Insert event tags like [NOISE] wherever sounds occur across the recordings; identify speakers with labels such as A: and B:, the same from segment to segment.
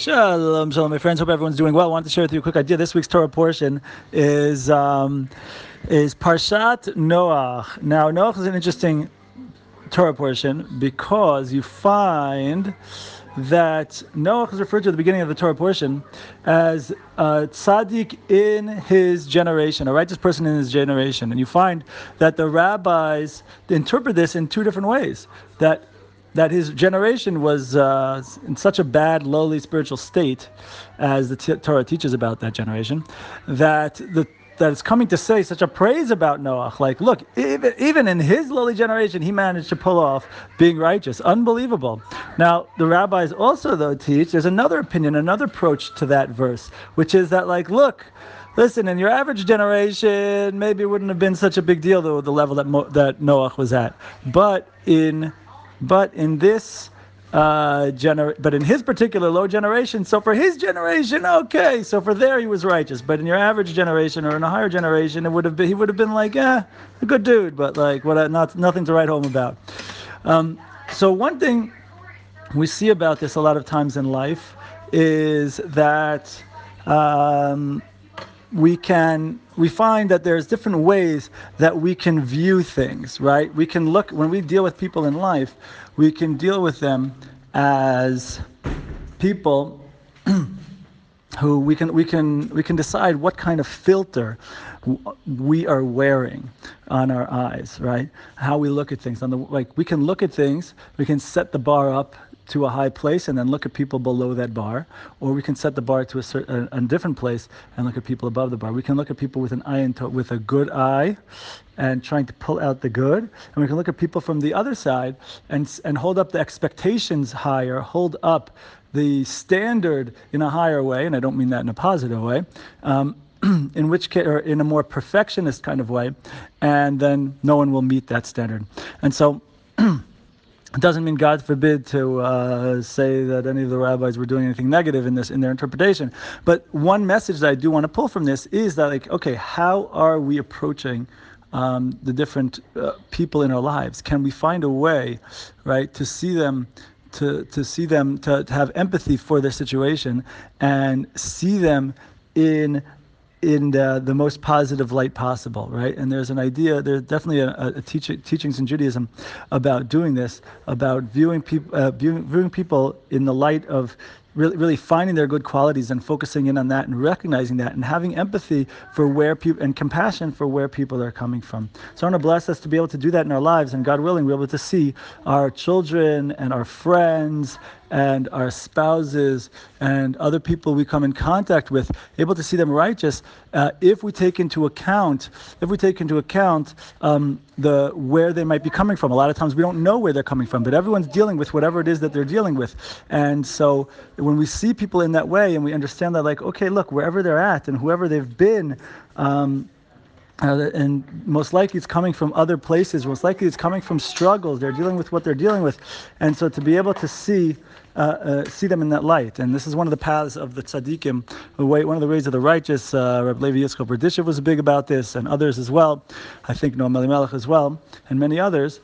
A: Shalom, shalom, my friends. Hope everyone's doing well. I wanted to share with you a quick idea. This week's Torah portion is um, is Parshat Noach. Now, Noach is an interesting Torah portion because you find that Noach is referred to at the beginning of the Torah portion as a tzaddik in his generation, a righteous person in his generation. And you find that the rabbis interpret this in two different ways. That that his generation was uh, in such a bad, lowly spiritual state, as the t- Torah teaches about that generation, that the that it's coming to say such a praise about Noah. Like, look, even, even in his lowly generation, he managed to pull off being righteous. Unbelievable. Now, the rabbis also, though, teach there's another opinion, another approach to that verse, which is that, like, look, listen, in your average generation, maybe it wouldn't have been such a big deal, though, the level that, Mo- that Noah was at. But in but in this uh, gener- but in his particular low generation, so for his generation, okay, so for there he was righteous. But in your average generation or in a higher generation, it would have been he would have been like, eh, a good dude, but like what, not nothing to write home about. Um, so one thing we see about this a lot of times in life is that. Um, we can we find that there's different ways that we can view things right? We can look when we deal with people in life we can deal with them as people [CLEARS THROAT] who we can we can we can decide what kind of filter we are wearing on our eyes right? How we look at things. On the like we can look at things we can set the bar up to a high place and then look at people below that bar, or we can set the bar to a, certain, a, a different place and look at people above the bar. We can look at people with an eye into, with a good eye, and trying to pull out the good, and we can look at people from the other side and and hold up the expectations higher, hold up the standard in a higher way, and I don't mean that in a positive way. Um, [CLEARS THROAT] in which case, or in a more perfectionist kind of way, and then no one will meet that standard. And so [CLEARS THROAT] it doesn't mean God forbid to uh, say that any of the rabbis were doing anything negative in this in their interpretation. But one message that I do want to pull from this is that like, okay, how are we approaching um, the different uh, people in our lives? Can we find a way, right, to see them? To, to see them to, to have empathy for their situation and see them in in the, the, most positive light possible, right? And there's an idea, there's definitely a, a teach, teachings in Judaism about doing this, about viewing people, uh, viewing, viewing people in the light of really, really finding their good qualities and focusing in on that and recognizing that and having empathy for where people and compassion for where people are coming from. So I want to bless us to be able to do that in our lives and God willing, we're able to see our children and our friends and our spouses and other people we come in contact with, able to see them righteous uh, if we take into account if we take into account um, the where they might be coming from. A lot of times we don't know where they're coming from, but everyone's dealing with whatever it is that they're dealing with. And so we see people in that way and we understand that, like, okay, look, wherever they're at and whoever they've been. Um, uh, and most likely it's coming from other places. Most likely it's coming from struggles. They're dealing with what they're dealing with, and so to be able to see uh, uh, see them in that light. And this is one of the paths of the tzaddikim, the way, one of the ways of the righteous. Uh, Rabbi Levi Yitzchak Berditchev was big about this, and others as well. I think Noam Elimelech as well, and many others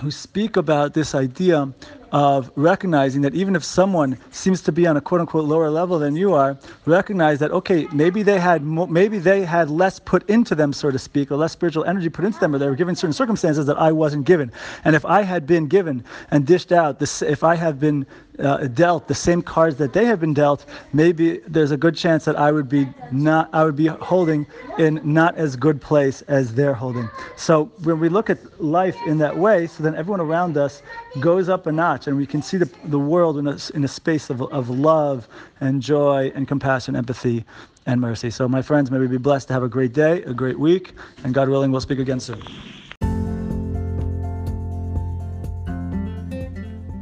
A: who speak about this idea of recognizing that even if someone seems to be on a quote unquote lower level than you are, recognize that okay, maybe they had mo- maybe they had less put into them, so to speak, or less spiritual energy put into them, or they were given certain circumstances that I wasn't given. And if I had been given and dished out this, if I had been uh, dealt the same cards that they have been dealt, maybe there's a good chance that I would be not I would be holding in not as good place as they're holding. So when we look at life in that way, so then everyone around us goes up a notch, and we can see the, the world in a, in a space of, of love and joy and compassion, empathy, and mercy. So my friends, may we be blessed to have a great day, a great week, and God willing, we'll speak again soon.